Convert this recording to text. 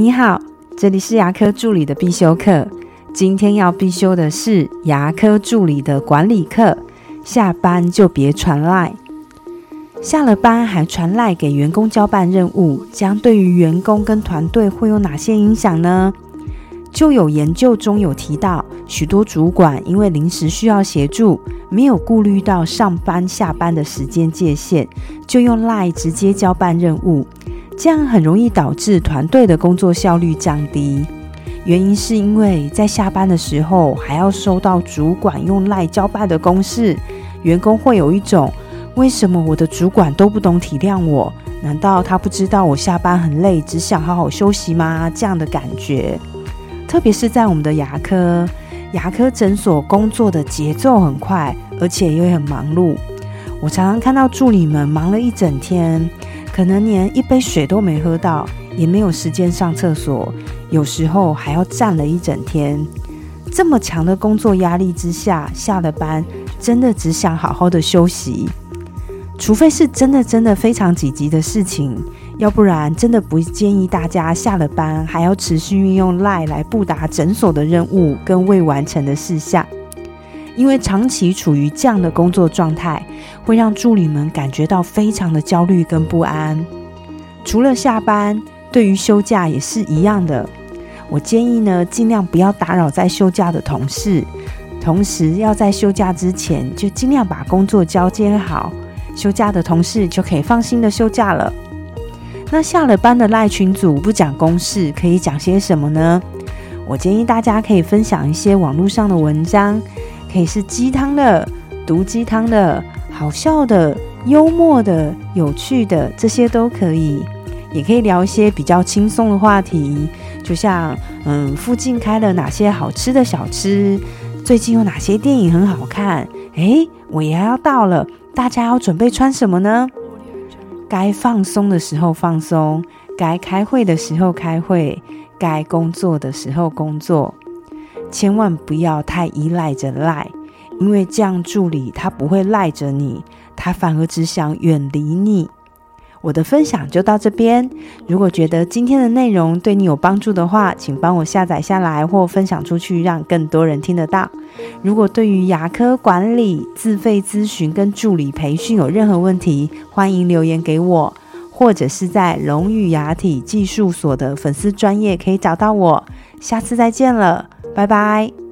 你好，这里是牙科助理的必修课。今天要必修的是牙科助理的管理课。下班就别传赖，下了班还传赖给员工交办任务，将对于员工跟团队会有哪些影响呢？就有研究中有提到，许多主管因为临时需要协助，没有顾虑到上班下班的时间界限，就用赖直接交办任务。这样很容易导致团队的工作效率降低。原因是因为在下班的时候还要收到主管用赖交办的公事，员工会有一种为什么我的主管都不懂体谅我？难道他不知道我下班很累，只想好好休息吗？这样的感觉，特别是在我们的牙科，牙科诊所工作的节奏很快，而且也很忙碌。我常常看到助理们忙了一整天。可能连一杯水都没喝到，也没有时间上厕所，有时候还要站了一整天。这么强的工作压力之下，下了班真的只想好好的休息，除非是真的真的非常紧急的事情，要不然真的不建议大家下了班还要持续运用赖来布达诊所的任务跟未完成的事项。因为长期处于这样的工作状态，会让助理们感觉到非常的焦虑跟不安。除了下班，对于休假也是一样的。我建议呢，尽量不要打扰在休假的同事，同时要在休假之前就尽量把工作交接好，休假的同事就可以放心的休假了。那下了班的赖群组不讲公事，可以讲些什么呢？我建议大家可以分享一些网络上的文章。可以是鸡汤的、毒鸡汤的、好笑的、幽默的、有趣的，这些都可以。也可以聊一些比较轻松的话题，就像嗯，附近开了哪些好吃的小吃，最近有哪些电影很好看。诶，尾牙要到了，大家要准备穿什么呢？该放松的时候放松，该开会的时候开会，该工作的时候工作。千万不要太依赖着赖，因为这样助理他不会赖着你，他反而只想远离你。我的分享就到这边。如果觉得今天的内容对你有帮助的话，请帮我下载下来或分享出去，让更多人听得到。如果对于牙科管理、自费咨询跟助理培训有任何问题，欢迎留言给我，或者是在龙语牙体技术所的粉丝专业可以找到我。下次再见了。拜拜。